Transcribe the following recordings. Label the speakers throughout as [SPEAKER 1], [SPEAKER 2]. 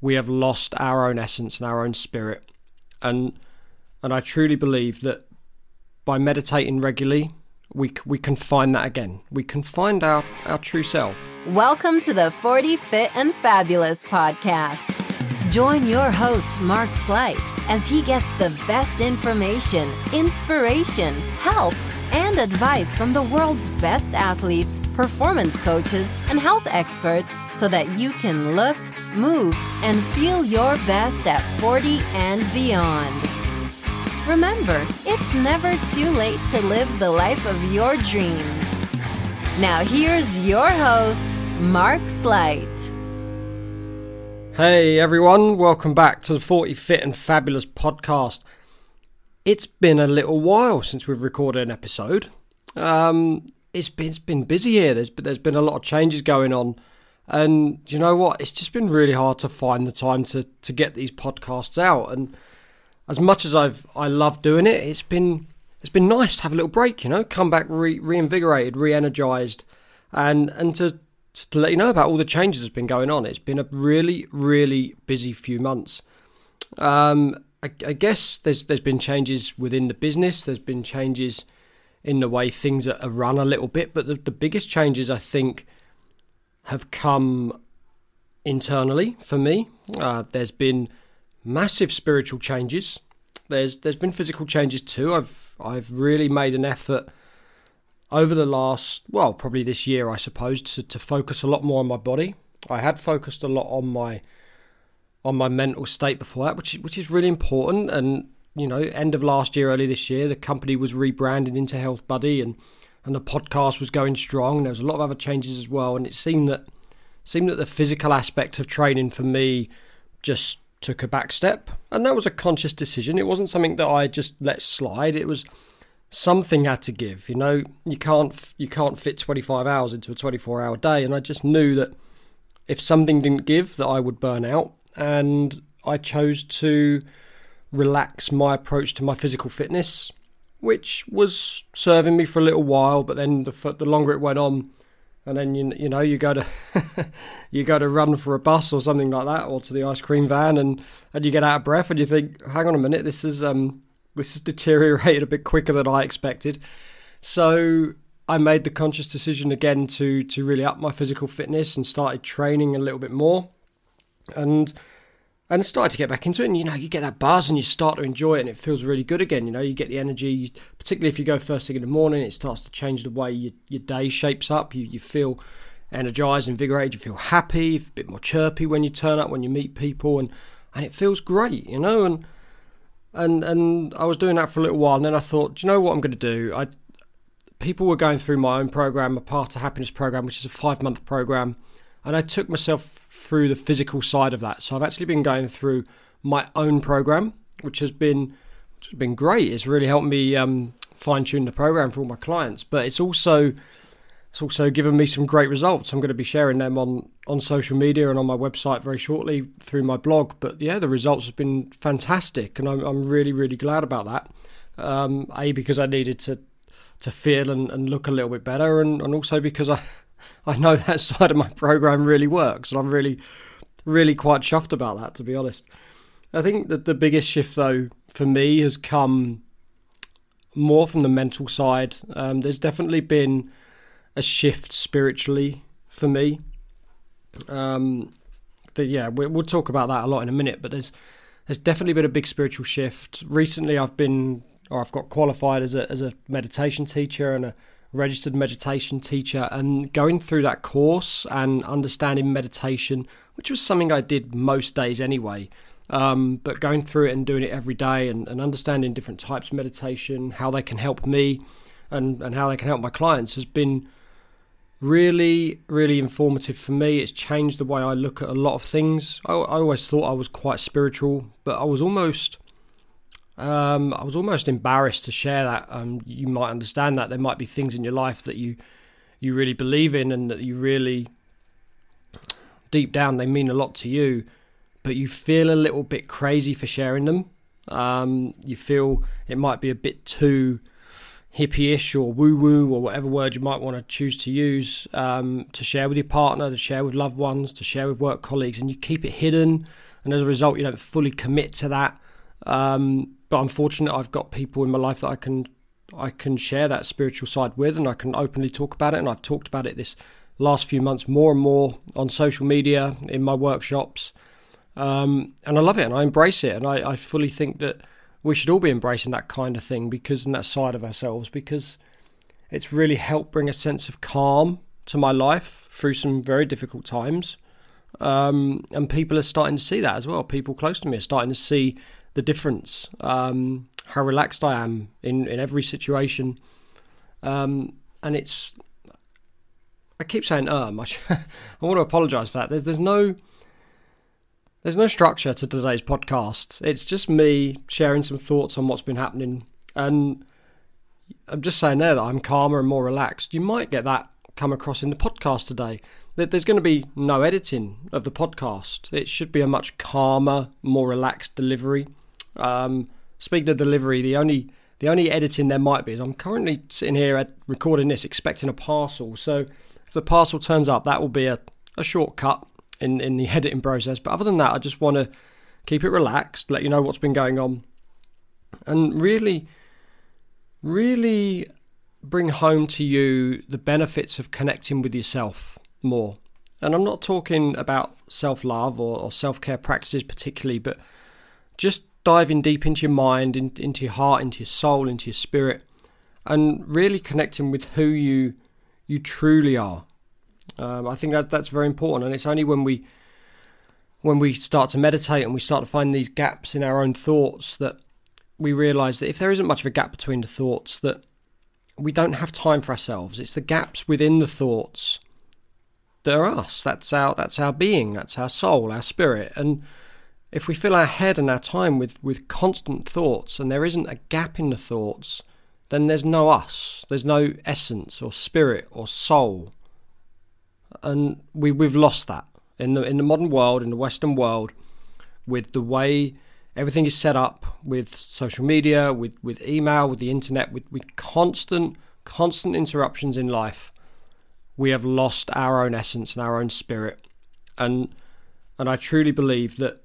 [SPEAKER 1] we have lost our own essence and our own spirit. And and I truly believe that by meditating regularly, we we can find that again. We can find our our true self.
[SPEAKER 2] Welcome to the 40 Fit and Fabulous podcast. Join your host Mark Sleight as he gets the best information, inspiration, help, and advice from the world's best athletes, performance coaches, and health experts so that you can look, move, and feel your best at 40 and beyond. Remember, it's never too late to live the life of your dreams. Now, here's your host, Mark Sleight.
[SPEAKER 1] Hey everyone, welcome back to the 40 Fit and Fabulous podcast. It's been a little while since we've recorded an episode. Um, it's been it's been busy here. There's there's been a lot of changes going on, and you know what? It's just been really hard to find the time to to get these podcasts out. And as much as I've I love doing it, it's been it's been nice to have a little break. You know, come back re, reinvigorated, re-energized, and and to to let you know about all the changes that's been going on. It's been a really really busy few months. Um, I, I guess there's there's been changes within the business. There's been changes in the way things are run a little bit, but the, the biggest changes I think have come internally for me. Uh, there's been massive spiritual changes. There's there's been physical changes too. I've I've really made an effort over the last well probably this year I suppose to, to focus a lot more on my body. I had focused a lot on my on my mental state before that, which which is really important. And you know, end of last year, early this year, the company was rebranded into Health Buddy, and and the podcast was going strong. There was a lot of other changes as well, and it seemed that seemed that the physical aspect of training for me just took a back step, and that was a conscious decision. It wasn't something that I just let slide. It was something had to give. You know, you can't you can't fit 25 hours into a 24 hour day, and I just knew that if something didn't give, that I would burn out, and I chose to relax my approach to my physical fitness, which was serving me for a little while. But then the, the longer it went on, and then you you know you go to you go to run for a bus or something like that, or to the ice cream van, and and you get out of breath, and you think, hang on a minute, this is um this has deteriorated a bit quicker than I expected. So I made the conscious decision again to to really up my physical fitness and started training a little bit more, and and I started to get back into it. And you know, you get that buzz and you start to enjoy it, and it feels really good again. You know, you get the energy, particularly if you go first thing in the morning. It starts to change the way your, your day shapes up. You you feel energized, invigorated. You feel happy, a bit more chirpy when you turn up when you meet people, and and it feels great. You know, and and and I was doing that for a little while, and then I thought, do you know what I'm going to do? I people were going through my own program, a Path to Happiness program, which is a five month program, and I took myself through the physical side of that. So I've actually been going through my own program, which has been which has been great. It's really helped me um, fine tune the program for all my clients, but it's also it's also given me some great results. I'm going to be sharing them on on social media and on my website very shortly through my blog. But yeah, the results have been fantastic, and I'm I'm really really glad about that. Um, a because I needed to to feel and, and look a little bit better, and, and also because I I know that side of my program really works, and I'm really, really quite chuffed about that, to be honest. I think that the biggest shift, though, for me has come more from the mental side. Um, there's definitely been a shift spiritually for me. Um, yeah, we, we'll talk about that a lot in a minute, but there's there's definitely been a big spiritual shift. Recently, I've been or I've got qualified as a as a meditation teacher and a registered meditation teacher and going through that course and understanding meditation, which was something I did most days anyway. Um, but going through it and doing it every day and, and, understanding different types of meditation, how they can help me and, and how they can help my clients has been really, really informative for me. It's changed the way I look at a lot of things. I, I always thought I was quite spiritual, but I was almost um, I was almost embarrassed to share that. Um, you might understand that there might be things in your life that you you really believe in and that you really deep down they mean a lot to you, but you feel a little bit crazy for sharing them. Um, you feel it might be a bit too hippie-ish or woo-woo or whatever word you might want to choose to use um, to share with your partner, to share with loved ones, to share with work colleagues, and you keep it hidden, and as a result, you don't fully commit to that. Um, but I'm fortunate I've got people in my life that I can I can share that spiritual side with, and I can openly talk about it. And I've talked about it this last few months more and more on social media in my workshops, um, and I love it and I embrace it, and I, I fully think that we should all be embracing that kind of thing because in that side of ourselves because it's really helped bring a sense of calm to my life through some very difficult times. Um, and people are starting to see that as well. People close to me are starting to see the difference, um, how relaxed I am in, in every situation. Um, and it's, I keep saying um, I, I want to apologise for that. There's, there's no there's no structure to today's podcast. It's just me sharing some thoughts on what's been happening. And I'm just saying there that I'm calmer and more relaxed. You might get that come across in the podcast today. That there's going to be no editing of the podcast. It should be a much calmer, more relaxed delivery. Um, speaking of delivery, the only the only editing there might be is I'm currently sitting here at, recording this, expecting a parcel. So if the parcel turns up, that will be a, a shortcut in, in the editing process. But other than that, I just want to keep it relaxed, let you know what's been going on, and really, really bring home to you the benefits of connecting with yourself more. And I'm not talking about self love or, or self care practices particularly, but just diving deep into your mind, in, into your heart, into your soul, into your spirit, and really connecting with who you you truly are. Um, I think that that's very important, and it's only when we when we start to meditate and we start to find these gaps in our own thoughts that we realize that if there isn't much of a gap between the thoughts, that we don't have time for ourselves. It's the gaps within the thoughts that are us. That's our that's our being. That's our soul, our spirit, and if we fill our head and our time with, with constant thoughts and there isn't a gap in the thoughts, then there's no us. There's no essence or spirit or soul and we we've lost that in the in the modern world, in the Western world, with the way everything is set up with social media, with with email, with the internet, with with constant constant interruptions in life. We have lost our own essence and our own spirit, and and I truly believe that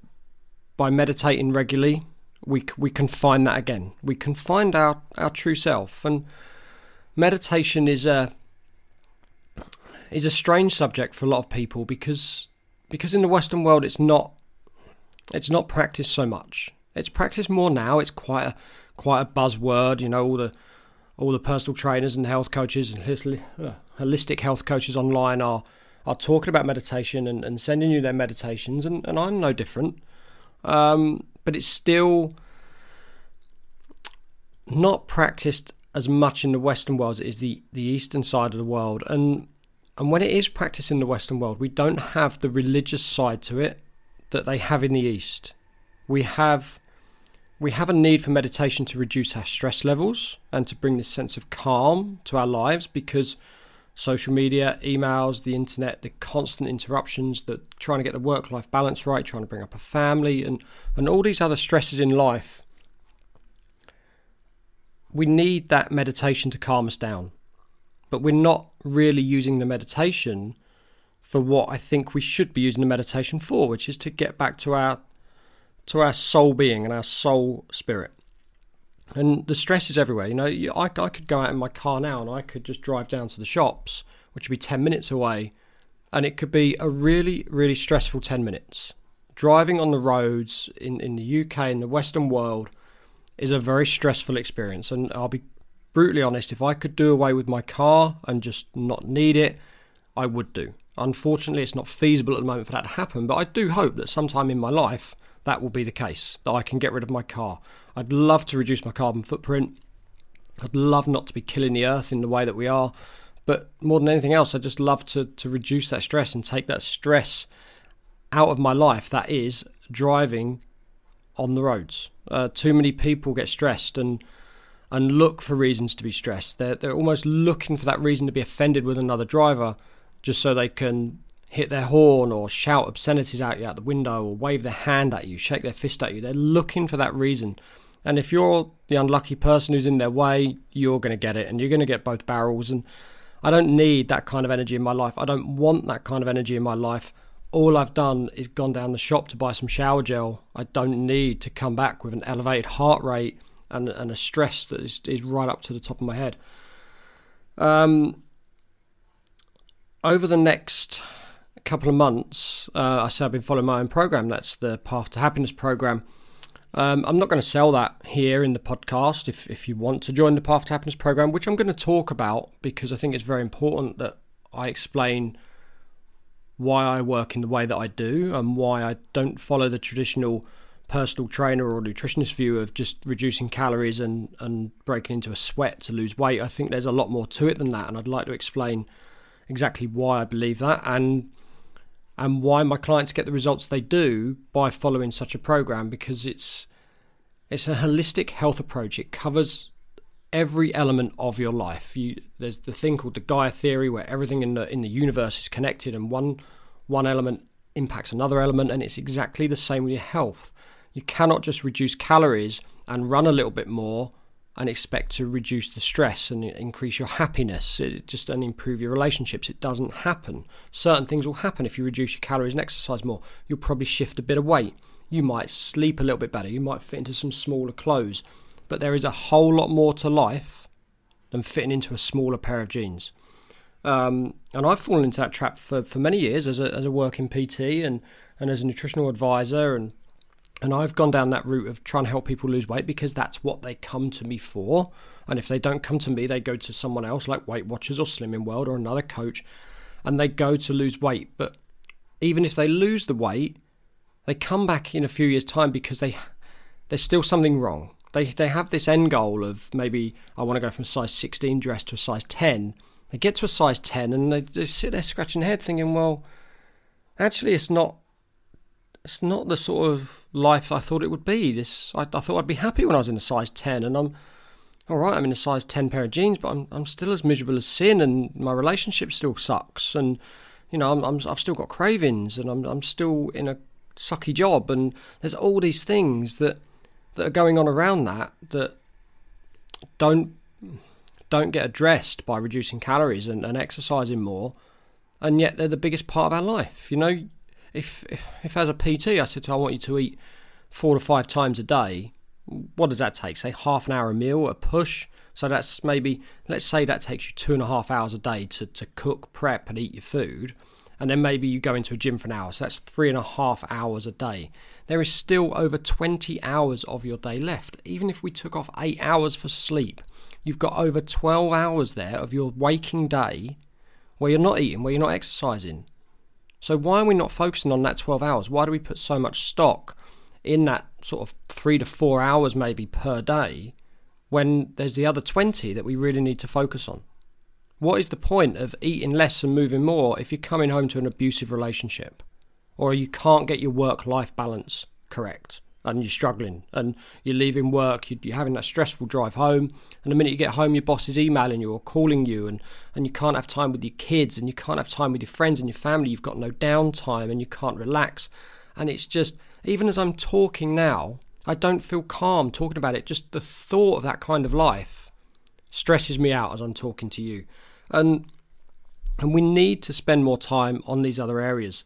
[SPEAKER 1] by meditating regularly, we we can find that again. We can find our our true self, and meditation is a is a strange subject for a lot of people because because in the Western world it's not it's not practiced so much. It's practiced more now. It's quite a quite a buzzword. You know, all the all the personal trainers and health coaches and uh, holistic health coaches online are are talking about meditation and, and sending you their meditations, and, and I'm no different. Um, but it's still not practiced as much in the Western world as it is the, the Eastern side of the world. And and when it is practiced in the Western world, we don't have the religious side to it that they have in the East. We have we have a need for meditation to reduce our stress levels and to bring this sense of calm to our lives because social media, emails, the internet, the constant interruptions, that trying to get the work life balance right, trying to bring up a family and, and all these other stresses in life. We need that meditation to calm us down but we're not really using the meditation for what I think we should be using the meditation for, which is to get back to our to our soul being and our soul spirit. And the stress is everywhere. You know, I, I could go out in my car now and I could just drive down to the shops, which would be 10 minutes away, and it could be a really, really stressful 10 minutes. Driving on the roads in, in the UK, in the Western world, is a very stressful experience. And I'll be brutally honest, if I could do away with my car and just not need it, I would do. Unfortunately, it's not feasible at the moment for that to happen, but I do hope that sometime in my life that will be the case, that I can get rid of my car. I'd love to reduce my carbon footprint. I'd love not to be killing the earth in the way that we are. But more than anything else, I just love to, to reduce that stress and take that stress out of my life. That is driving on the roads. Uh, too many people get stressed and and look for reasons to be stressed. They're, they're almost looking for that reason to be offended with another driver just so they can hit their horn or shout obscenities at you out the window or wave their hand at you, shake their fist at you. They're looking for that reason. And if you're the unlucky person who's in their way, you're going to get it and you're going to get both barrels. And I don't need that kind of energy in my life. I don't want that kind of energy in my life. All I've done is gone down the shop to buy some shower gel. I don't need to come back with an elevated heart rate and, and a stress that is, is right up to the top of my head. Um, over the next couple of months, uh, I said I've been following my own program. That's the Path to Happiness program. Um, I'm not going to sell that here in the podcast. If if you want to join the Path to Happiness program, which I'm going to talk about because I think it's very important that I explain why I work in the way that I do and why I don't follow the traditional personal trainer or nutritionist view of just reducing calories and, and breaking into a sweat to lose weight. I think there's a lot more to it than that, and I'd like to explain exactly why I believe that and and why my clients get the results they do by following such a program because it's it's a holistic health approach. It covers every element of your life. You, there's the thing called the Gaia theory where everything in the in the universe is connected and one one element impacts another element and it's exactly the same with your health. You cannot just reduce calories and run a little bit more and expect to reduce the stress and increase your happiness. It just and improve your relationships. It doesn't happen. Certain things will happen if you reduce your calories and exercise more. You'll probably shift a bit of weight. You might sleep a little bit better. You might fit into some smaller clothes. But there is a whole lot more to life than fitting into a smaller pair of jeans. Um, and I've fallen into that trap for, for many years as a, as a working PT and, and as a nutritional advisor and and I've gone down that route of trying to help people lose weight because that's what they come to me for. And if they don't come to me, they go to someone else like Weight Watchers or Slimming World or another coach and they go to lose weight. But even if they lose the weight, they come back in a few years' time because they there's still something wrong. They they have this end goal of maybe I want to go from size 16 dress to a size 10. They get to a size 10 and they just sit there scratching their head thinking, well, actually it's not it's not the sort of life I thought it would be. This I, I, thought I'd be happy when I was in a size ten, and I'm all right. I'm in a size ten pair of jeans, but I'm I'm still as miserable as sin, and my relationship still sucks, and you know I'm, i have still got cravings, and I'm I'm still in a sucky job, and there's all these things that that are going on around that that don't don't get addressed by reducing calories and, and exercising more, and yet they're the biggest part of our life. You know, if, if, if as a PT I said to, I want you to eat four to five times a day, what does that take? Say half an hour a meal, a push. So that's maybe let's say that takes you two and a half hours a day to, to cook, prep, and eat your food. And then maybe you go into a gym for an hour. So that's three and a half hours a day. There is still over 20 hours of your day left. Even if we took off eight hours for sleep, you've got over 12 hours there of your waking day where you're not eating, where you're not exercising. So why are we not focusing on that 12 hours? Why do we put so much stock in that sort of three to four hours maybe per day when there's the other 20 that we really need to focus on? What is the point of eating less and moving more if you're coming home to an abusive relationship or you can't get your work life balance correct? And you're struggling and you're leaving work, you're having that stressful drive home, and the minute you get home, your boss is emailing you or calling you, and, and you can't have time with your kids and you can't have time with your friends and your family, you've got no downtime and you can't relax. And it's just, even as I'm talking now, I don't feel calm talking about it. Just the thought of that kind of life stresses me out as I'm talking to you. And and we need to spend more time on these other areas.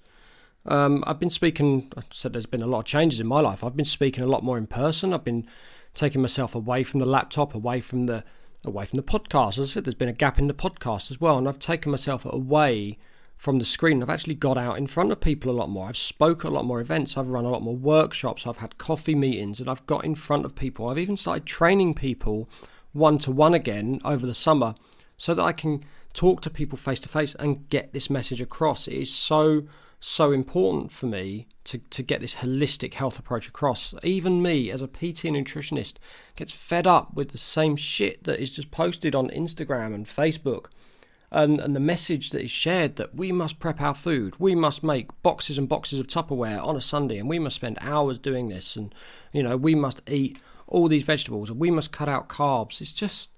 [SPEAKER 1] Um, I've been speaking, I said there's been a lot of changes in my life. I've been speaking a lot more in person. I've been taking myself away from the laptop, away from the away from the podcast. As I said, there's been a gap in the podcast as well, and I've taken myself away from the screen. I've actually got out in front of people a lot more. I've spoken a lot more events. I've run a lot more workshops. I've had coffee meetings, and I've got in front of people. I've even started training people one to one again over the summer, so that I can talk to people face to face and get this message across. It is so so important for me to, to get this holistic health approach across. Even me, as a PT nutritionist, gets fed up with the same shit that is just posted on Instagram and Facebook. And, and the message that is shared that we must prep our food, we must make boxes and boxes of Tupperware on a Sunday, and we must spend hours doing this, and you know we must eat all these vegetables, and we must cut out carbs. It's just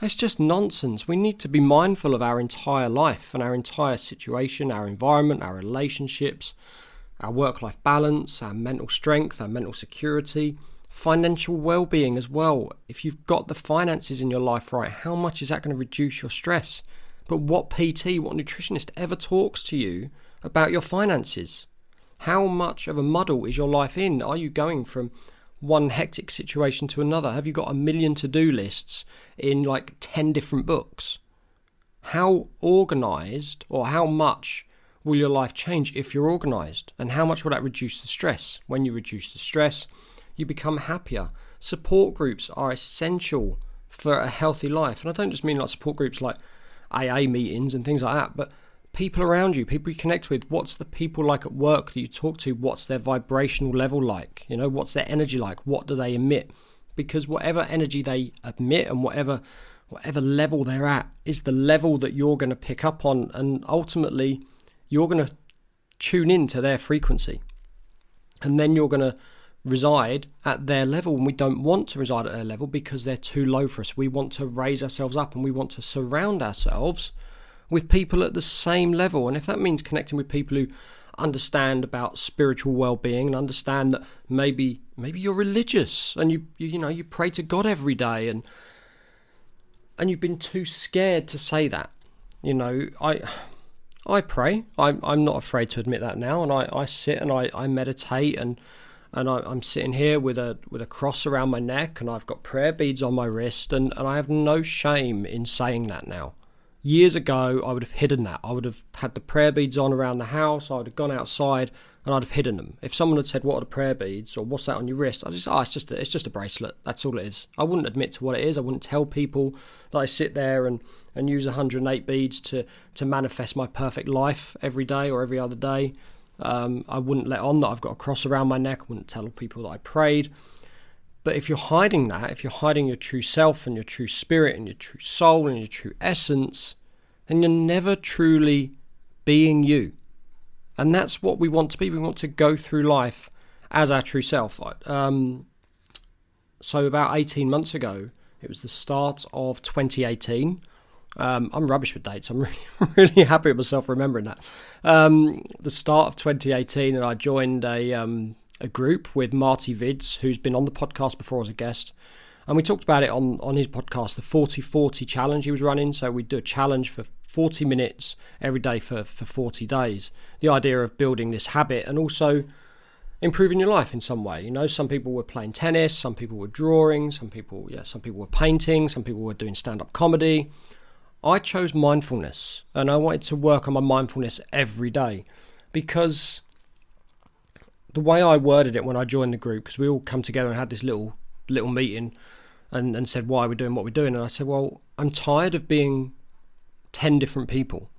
[SPEAKER 1] it's just nonsense. We need to be mindful of our entire life and our entire situation, our environment, our relationships, our work life balance, our mental strength, our mental security, financial well-being as well. If you've got the finances in your life right, how much is that going to reduce your stress? But what PT, what nutritionist ever talks to you about your finances? How much of a muddle is your life in? Are you going from one hectic situation to another? Have you got a million to do lists in like 10 different books? How organized or how much will your life change if you're organized? And how much will that reduce the stress? When you reduce the stress, you become happier. Support groups are essential for a healthy life. And I don't just mean like support groups like AA meetings and things like that, but people around you, people you connect with, what's the people like at work that you talk to? What's their vibrational level like? You know, what's their energy like? What do they emit? Because whatever energy they emit and whatever whatever level they're at is the level that you're going to pick up on and ultimately you're going to tune into their frequency. And then you're going to reside at their level and we don't want to reside at their level because they're too low for us. We want to raise ourselves up and we want to surround ourselves with people at the same level. And if that means connecting with people who understand about spiritual well-being and understand that maybe maybe you're religious and you, you you know you pray to God every day and and you've been too scared to say that. You know, I I pray. I'm I'm not afraid to admit that now and I, I sit and I, I meditate and and I, am sitting here with a with a cross around my neck and I've got prayer beads on my wrist and, and I have no shame in saying that now years ago, I would have hidden that. I would have had the prayer beads on around the house. I would have gone outside and I'd have hidden them. If someone had said, "What are the prayer beads?" or "What's that on your wrist?" I just, "Oh, it's just a, it's just a bracelet. That's all it is." I wouldn't admit to what it is. I wouldn't tell people that I sit there and and use 108 beads to to manifest my perfect life every day or every other day. Um, I wouldn't let on that I've got a cross around my neck. I wouldn't tell people that I prayed. But if you're hiding that, if you're hiding your true self and your true spirit and your true soul and your true essence, then you're never truly being you. And that's what we want to be. We want to go through life as our true self. Um, so, about 18 months ago, it was the start of 2018. Um, I'm rubbish with dates. I'm really, really happy with myself remembering that. Um, the start of 2018, and I joined a um, a group with Marty Vids, who's been on the podcast before as a guest. And we talked about it on, on his podcast, the 40 40 challenge he was running. So we'd do a challenge for 40 minutes every day for, for 40 days. The idea of building this habit and also improving your life in some way. You know, some people were playing tennis, some people were drawing, some people, yeah, some people were painting, some people were doing stand up comedy. I chose mindfulness and I wanted to work on my mindfulness every day because the way I worded it when I joined the group, because we all come together and had this little little meeting and, and said why we're doing what we're doing. And I said, well, I'm tired of being 10 different people.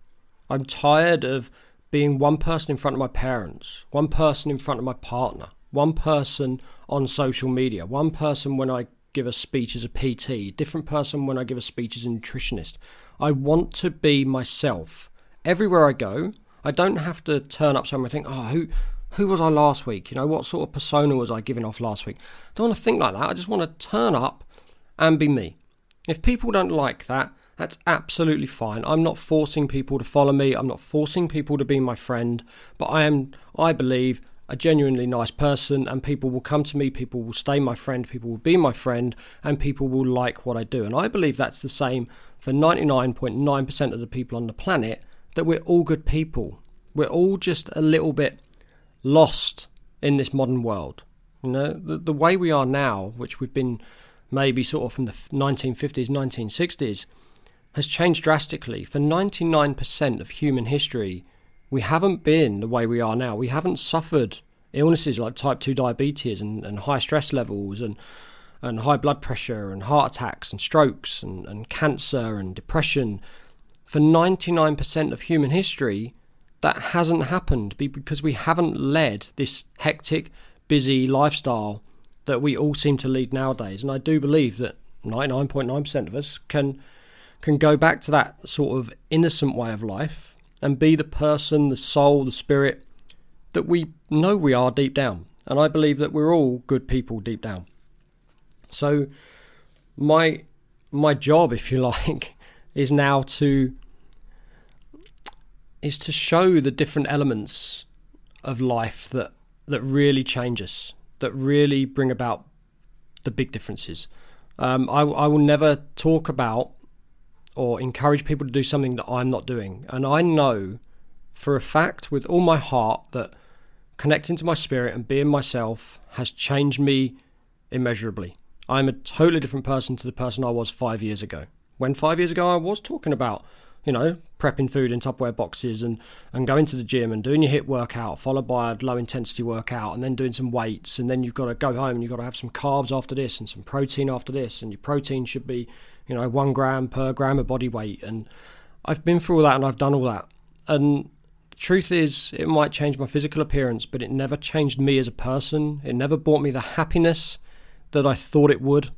[SPEAKER 1] I'm tired of being one person in front of my parents, one person in front of my partner, one person on social media, one person when I give a speech as a PT, different person when I give a speech as a nutritionist. I want to be myself everywhere I go. I don't have to turn up somewhere and think, oh, who who was I last week? You know, what sort of persona was I giving off last week? I don't want to think like that. I just want to turn up and be me. If people don't like that, that's absolutely fine. I'm not forcing people to follow me. I'm not forcing people to be my friend, but I am I believe a genuinely nice person and people will come to me, people will stay my friend, people will be my friend and people will like what I do. And I believe that's the same for 99.9% of the people on the planet that we're all good people. We're all just a little bit lost in this modern world. You know, the, the way we are now, which we've been maybe sort of from the 1950s, 1960s, has changed drastically. For 99% of human history, we haven't been the way we are now. We haven't suffered illnesses like type 2 diabetes and, and high stress levels and, and high blood pressure and heart attacks and strokes and, and cancer and depression. For 99% of human history, that hasn't happened because we haven't led this hectic, busy lifestyle that we all seem to lead nowadays. And I do believe that 99.9% of us can can go back to that sort of innocent way of life and be the person, the soul, the spirit that we know we are deep down. And I believe that we're all good people deep down. So my my job, if you like, is now to is to show the different elements of life that that really change us, that really bring about the big differences. Um, I, I will never talk about or encourage people to do something that I'm not doing. And I know for a fact with all my heart that connecting to my spirit and being myself has changed me immeasurably. I'm a totally different person to the person I was five years ago. When five years ago I was talking about, you know, prepping food in Tupperware boxes and, and going to the gym and doing your HIIT workout, followed by a low intensity workout, and then doing some weights, and then you've got to go home and you've got to have some carbs after this and some protein after this, and your protein should be, you know, one gram per gram of body weight. And I've been through all that and I've done all that. And truth is, it might change my physical appearance, but it never changed me as a person. It never brought me the happiness that I thought it would.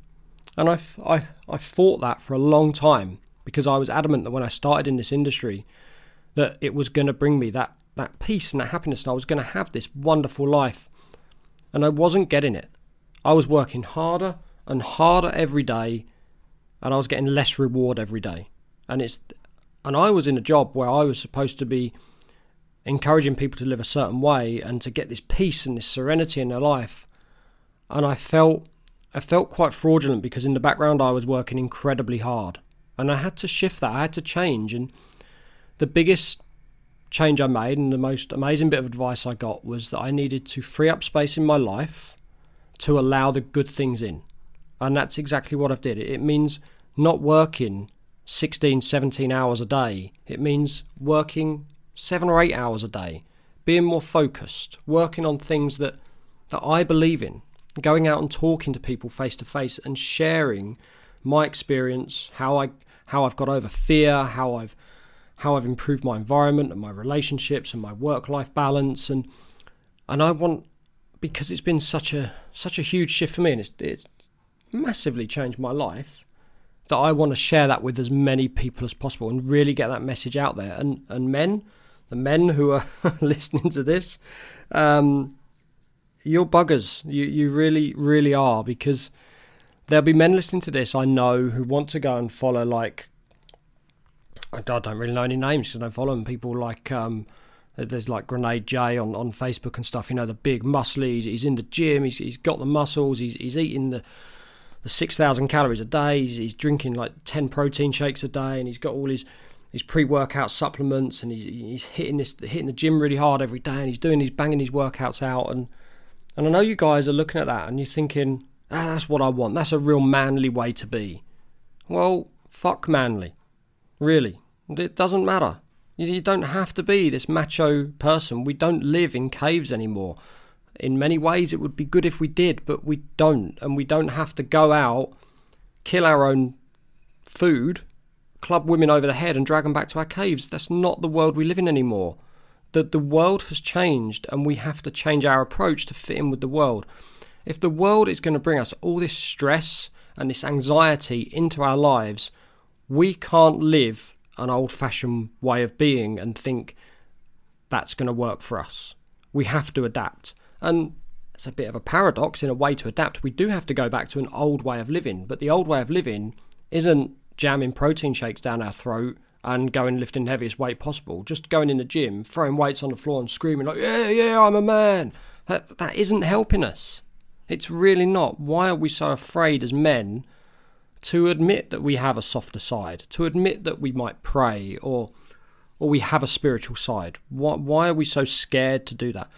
[SPEAKER 1] And I, I, I fought that for a long time because I was adamant that when I started in this industry, that it was going to bring me that, that peace and that happiness, and I was going to have this wonderful life. And I wasn't getting it. I was working harder and harder every day, and I was getting less reward every day. And it's, and I was in a job where I was supposed to be encouraging people to live a certain way and to get this peace and this serenity in their life. And I felt I felt quite fraudulent because in the background I was working incredibly hard. And I had to shift that. I had to change and the biggest change I made and the most amazing bit of advice I got was that I needed to free up space in my life to allow the good things in. And that's exactly what I've did. It means not working 16, 17 hours a day. It means working seven or eight hours a day, being more focused, working on things that, that I believe in, going out and talking to people face to face and sharing my experience, how I how I've got over fear, how I've how I've improved my environment and my relationships and my work life balance and and I want because it's been such a such a huge shift for me and it's it's massively changed my life that I want to share that with as many people as possible and really get that message out there and and men the men who are listening to this, um, you're buggers. You you really really are because there'll be men listening to this I know who want to go and follow like I don't really know any names because I don't follow them. People like um, there's like Grenade J on, on Facebook and stuff. You know the big muscly. He's, he's in the gym. He's he's got the muscles. He's he's eating the the six thousand calories a day. He's, he's drinking like ten protein shakes a day, and he's got all his his pre-workout supplements and he's, he's hitting this hitting the gym really hard every day and he's doing he's banging his workouts out and and I know you guys are looking at that and you're thinking ah, that's what I want. That's a real manly way to be. Well fuck manly. Really. It doesn't matter. You don't have to be this macho person. We don't live in caves anymore in many ways it would be good if we did but we don't and we don't have to go out kill our own food club women over the head and drag them back to our caves. That's not the world we live in anymore. The, the world has changed and we have to change our approach to fit in with the world. If the world is going to bring us all this stress and this anxiety into our lives, we can't live an old fashioned way of being and think that's going to work for us. We have to adapt. And it's a bit of a paradox in a way to adapt. We do have to go back to an old way of living, but the old way of living isn't jamming protein shakes down our throat and going lifting the heaviest weight possible. Just going in the gym, throwing weights on the floor and screaming like, "Yeah, yeah, I'm a man." That that isn't helping us. It's really not. Why are we so afraid as men to admit that we have a softer side? To admit that we might pray or or we have a spiritual side? Why why are we so scared to do that?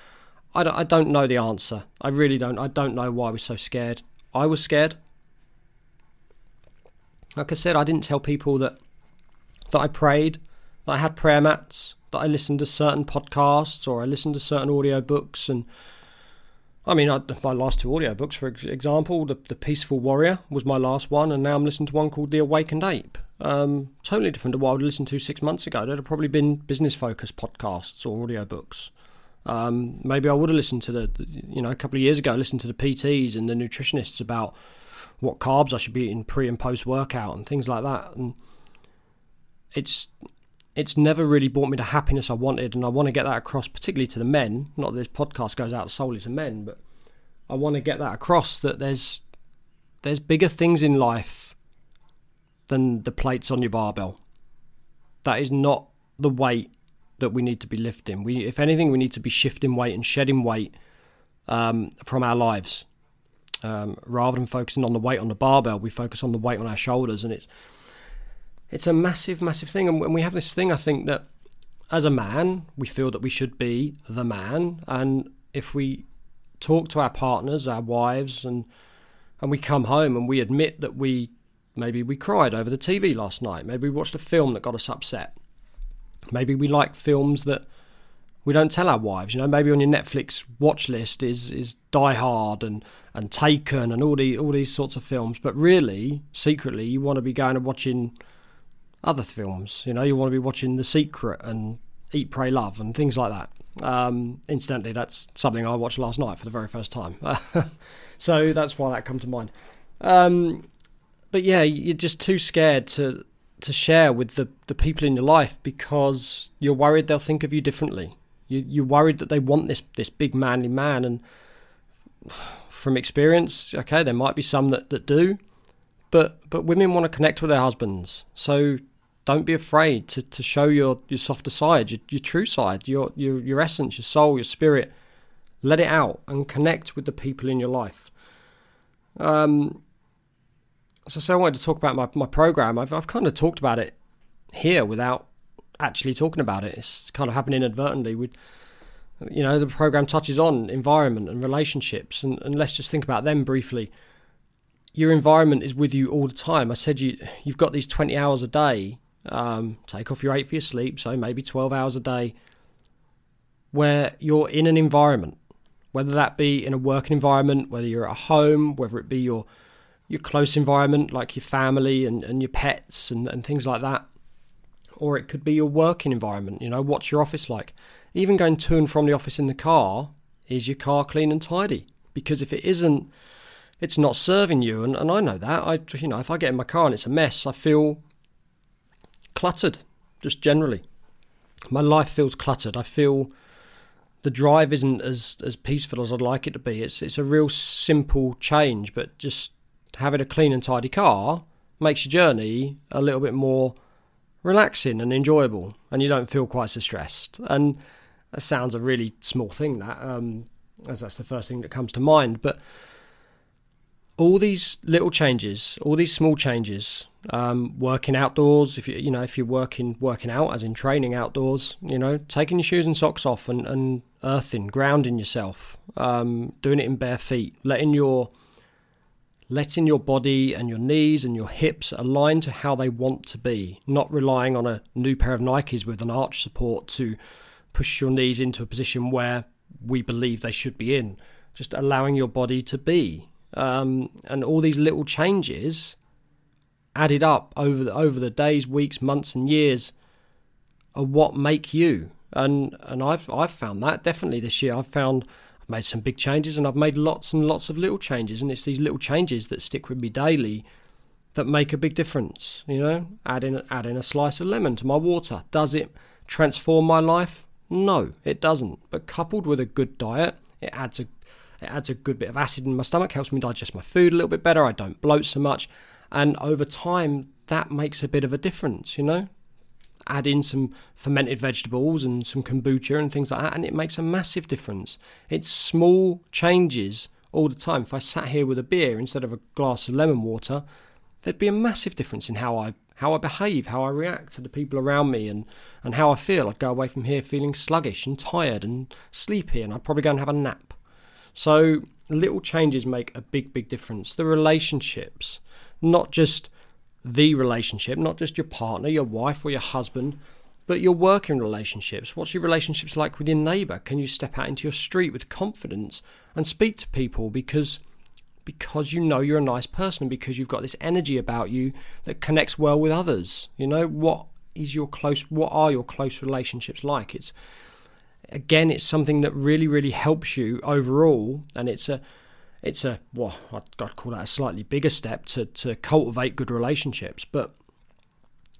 [SPEAKER 1] I don't, I don't know the answer. I really don't. I don't know why we're so scared. I was scared. Like I said, I didn't tell people that that I prayed, that I had prayer mats, that I listened to certain podcasts or I listened to certain audio books. And I mean, I, my last two audio books, for example, the, the Peaceful Warrior was my last one, and now I'm listening to one called The Awakened Ape. Um, totally different to what I would listen to six months ago. There'd have probably been business focused podcasts or audio books. Um, maybe I would have listened to the, you know, a couple of years ago, I listened to the PTs and the nutritionists about what carbs I should be eating pre and post workout and things like that. And it's it's never really brought me the happiness I wanted, and I want to get that across, particularly to the men. Not that this podcast goes out solely to men, but I want to get that across that there's there's bigger things in life than the plates on your barbell. That is not the weight that we need to be lifting. We, if anything, we need to be shifting weight and shedding weight um, from our lives Um, rather than focusing on the weight on the barbell, we focus on the weight on our shoulders, and it's it's a massive, massive thing. And when we have this thing, I think that as a man, we feel that we should be the man, and if we talk to our partners, our wives, and and we come home and we admit that we maybe we cried over the TV last night, maybe we watched a film that got us upset, maybe we like films that we don't tell our wives. You know, maybe on your Netflix watch list is is Die Hard and and Taken and all the all these sorts of films, but really secretly you want to be going and watching other films. You know, you want to be watching The Secret and Eat, Pray, Love and things like that. Um, incidentally, that's something I watched last night for the very first time. so that's why that come to mind. Um, but yeah, you're just too scared to to share with the, the people in your life because you're worried they'll think of you differently. You, you're worried that they want this this big manly man, and from experience, okay, there might be some that, that do, but but women want to connect with their husbands, so don't be afraid to, to show your, your softer side, your, your true side, your, your your essence, your soul, your spirit. Let it out and connect with the people in your life. Um, so, so I wanted to talk about my, my program. I've, I've kind of talked about it here without actually talking about it. It's kind of happening inadvertently. We, you know, the program touches on environment and relationships, and, and let's just think about them briefly. Your environment is with you all the time. I said you you've got these twenty hours a day um, take off your eight for your sleep, so maybe 12 hours a day, where you're in an environment, whether that be in a working environment, whether you're at home, whether it be your your close environment like your family and, and your pets and, and things like that, or it could be your working environment. You know, what's your office like? Even going to and from the office in the car, is your car clean and tidy? Because if it isn't, it's not serving you. And, and I know that. I, you know, if I get in my car and it's a mess, I feel cluttered, just generally. My life feels cluttered. I feel the drive isn't as, as peaceful as I'd like it to be. It's it's a real simple change, but just having a clean and tidy car makes your journey a little bit more relaxing and enjoyable, and you don't feel quite so stressed. And that sounds a really small thing, that um, as that's the first thing that comes to mind. But all these little changes, all these small changes, um, working outdoors, if you you know if you're working working out as in training outdoors, you know taking your shoes and socks off and, and earthing, grounding yourself, um, doing it in bare feet, letting your letting your body and your knees and your hips align to how they want to be, not relying on a new pair of Nikes with an arch support to push your knees into a position where we believe they should be in. Just allowing your body to be um, and all these little changes added up over the, over the days, weeks, months, and years are what make you. And and I've I've found that definitely this year. I've found I've made some big changes, and I've made lots and lots of little changes, and it's these little changes that stick with me daily that make a big difference. You know, adding adding a slice of lemon to my water does it transform my life? No, it doesn't. But coupled with a good diet, it adds a it adds a good bit of acid in my stomach, helps me digest my food a little bit better. I don't bloat so much. And over time, that makes a bit of a difference, you know? Add in some fermented vegetables and some kombucha and things like that, and it makes a massive difference. It's small changes all the time. If I sat here with a beer instead of a glass of lemon water, there'd be a massive difference in how I how I behave, how I react to the people around me, and, and how I feel. I'd go away from here feeling sluggish and tired and sleepy, and I'd probably go and have a nap. So little changes make a big, big difference. The relationships, not just the relationship, not just your partner, your wife, or your husband, but your working relationships. What's your relationships like with your neighbour? Can you step out into your street with confidence and speak to people because because you know you're a nice person and because you've got this energy about you that connects well with others. You know, what is your close what are your close relationships like? It's again, it's something that really, really helps you overall, and it's a it's a well, I'd call that a slightly bigger step to to cultivate good relationships, but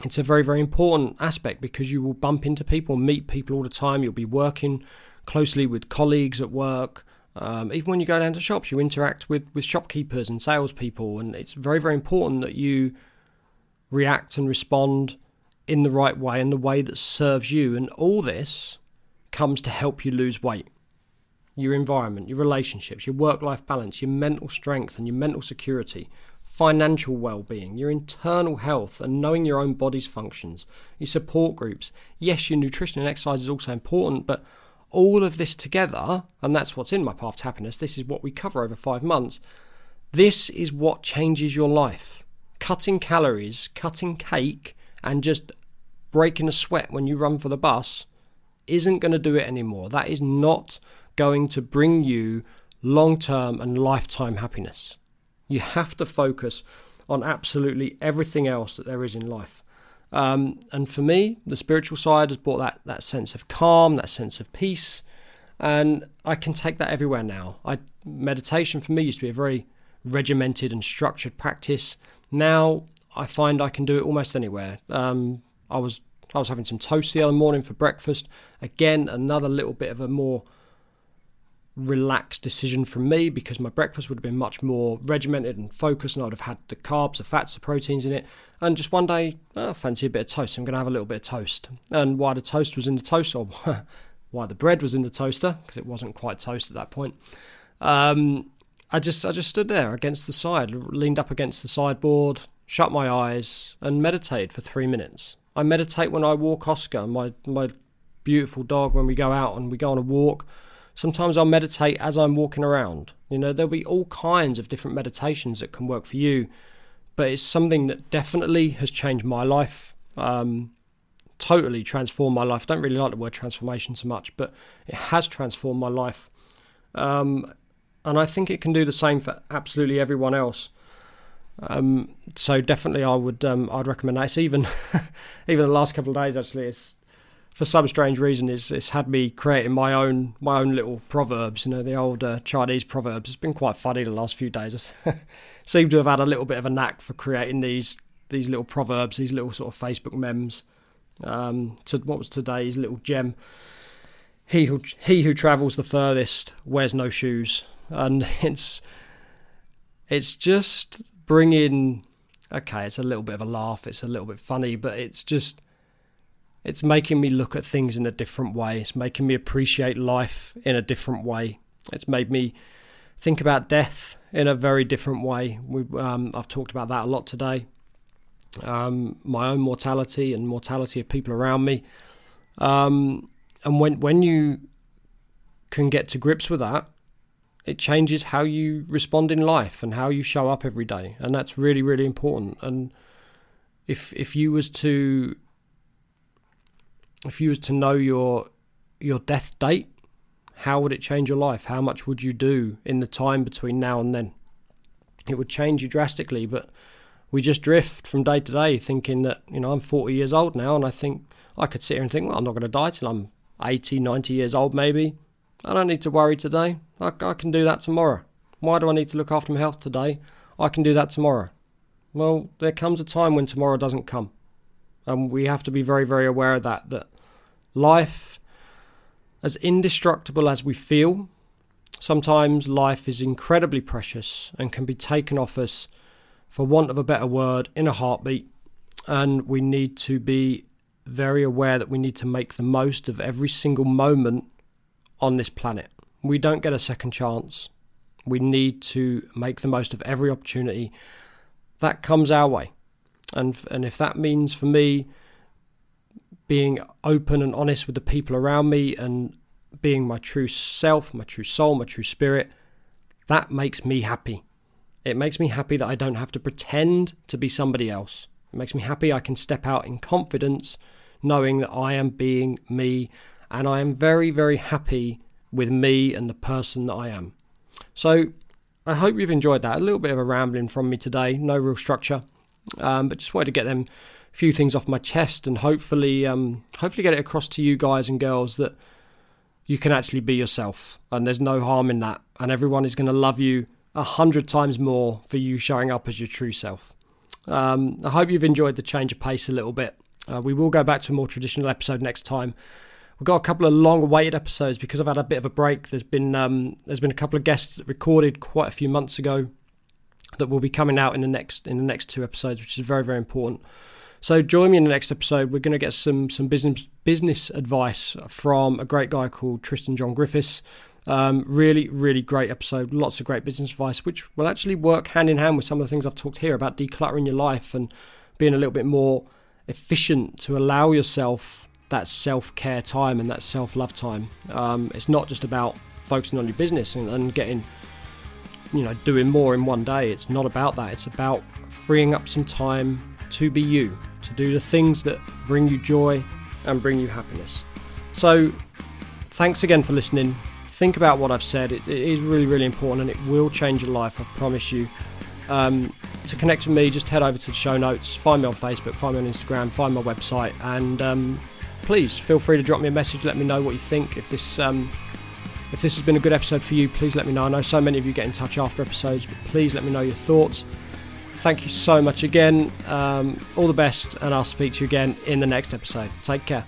[SPEAKER 1] it's a very, very important aspect because you will bump into people, meet people all the time. You'll be working closely with colleagues at work. Um, even when you go down to shops, you interact with, with shopkeepers and salespeople, and it's very, very important that you react and respond in the right way and the way that serves you. And all this comes to help you lose weight. Your environment, your relationships, your work life balance, your mental strength and your mental security, financial well being, your internal health, and knowing your own body's functions, your support groups. Yes, your nutrition and exercise is also important, but all of this together, and that's what's in my path to happiness, this is what we cover over five months. This is what changes your life. Cutting calories, cutting cake, and just breaking a sweat when you run for the bus isn't going to do it anymore. That is not going to bring you long term and lifetime happiness. You have to focus on absolutely everything else that there is in life. Um, and for me, the spiritual side has brought that, that sense of calm, that sense of peace, and I can take that everywhere now. I meditation for me used to be a very regimented and structured practice. Now I find I can do it almost anywhere. Um, I was I was having some toast the other morning for breakfast. Again, another little bit of a more relaxed decision from me because my breakfast would have been much more regimented and focused, and I would have had the carbs, the fats, the proteins in it. And just one day, oh, I fancy a bit of toast. I'm going to have a little bit of toast. And why the toast was in the toaster, or why the bread was in the toaster, because it wasn't quite toast at that point. Um, I just I just stood there against the side, leaned up against the sideboard, shut my eyes, and meditated for three minutes. I meditate when I walk Oscar, my my beautiful dog, when we go out and we go on a walk Sometimes I'll meditate as I'm walking around. You know, there'll be all kinds of different meditations that can work for you, but it's something that definitely has changed my life. Um, totally transformed my life. Don't really like the word transformation so much, but it has transformed my life. Um, and I think it can do the same for absolutely everyone else. Um, so definitely, I would um, I'd recommend that. It's even even the last couple of days actually, it's for some strange reason, it's, it's had me creating my own my own little proverbs. You know, the old uh, Chinese proverbs. It's been quite funny the last few days. I seem to have had a little bit of a knack for creating these these little proverbs, these little sort of Facebook memes. Um, to what was today's little gem? He who he who travels the furthest wears no shoes, and it's it's just bringing. Okay, it's a little bit of a laugh. It's a little bit funny, but it's just it's making me look at things in a different way. It's making me appreciate life in a different way. It's made me think about death in a very different way. We, um, I've talked about that a lot today. Um, my own mortality and mortality of people around me. Um, and when when you can get to grips with that, it changes how you respond in life and how you show up every day, and that's really really important. And if if you was to if you was to know your your death date, how would it change your life? How much would you do in the time between now and then? It would change you drastically, but we just drift from day to day thinking that, you know, I'm 40 years old now and I think I could sit here and think, well, I'm not going to die till I'm 80, 90 years old maybe. I don't need to worry today. I, I can do that tomorrow. Why do I need to look after my health today? I can do that tomorrow. Well, there comes a time when tomorrow doesn't come. And we have to be very, very aware of that, that Life, as indestructible as we feel, sometimes life is incredibly precious and can be taken off us, for want of a better word, in a heartbeat. And we need to be very aware that we need to make the most of every single moment on this planet. We don't get a second chance. We need to make the most of every opportunity that comes our way. And, and if that means for me being open and honest with the people around me and being my true self, my true soul, my true spirit, that makes me happy. It makes me happy that I don't have to pretend to be somebody else. It makes me happy I can step out in confidence knowing that I am being me and I am very, very happy with me and the person that I am. So I hope you've enjoyed that. A little bit of a rambling from me today, no real structure, um, but just wanted to get them a few things off my chest and hopefully um, hopefully get it across to you guys and girls that you can actually be yourself and there's no harm in that and everyone is going to love you a hundred times more for you showing up as your true self. Um, I hope you've enjoyed the change of pace a little bit. Uh, we will go back to a more traditional episode next time. We've got a couple of long-awaited episodes because I've had a bit of a break. There's been um, there's been a couple of guests that recorded quite a few months ago that will be coming out in the next in the next two episodes, which is very very important. So join me in the next episode. We're going to get some some business business advice from a great guy called Tristan John Griffiths. Um, really, really great episode. Lots of great business advice, which will actually work hand in hand with some of the things I've talked here about decluttering your life and being a little bit more efficient to allow yourself that self care time and that self love time. Um, it's not just about focusing on your business and, and getting, you know, doing more in one day. It's not about that. It's about freeing up some time to be you, to do the things that bring you joy and bring you happiness. So, thanks again for listening think about what I've said. It, it is really, really important and it will change your life, I promise you. Um, to connect with me, just head over to the show notes, find me on Facebook, find me on Instagram, find my website, and um, please feel free to drop me a message. Let me know what you think. If this um, if this has been a good episode for you, please let me know. I know so many of you get in touch after episodes, but please let me know your thoughts. Thank you so much again. Um, all the best, and I'll speak to you again in the next episode. Take care.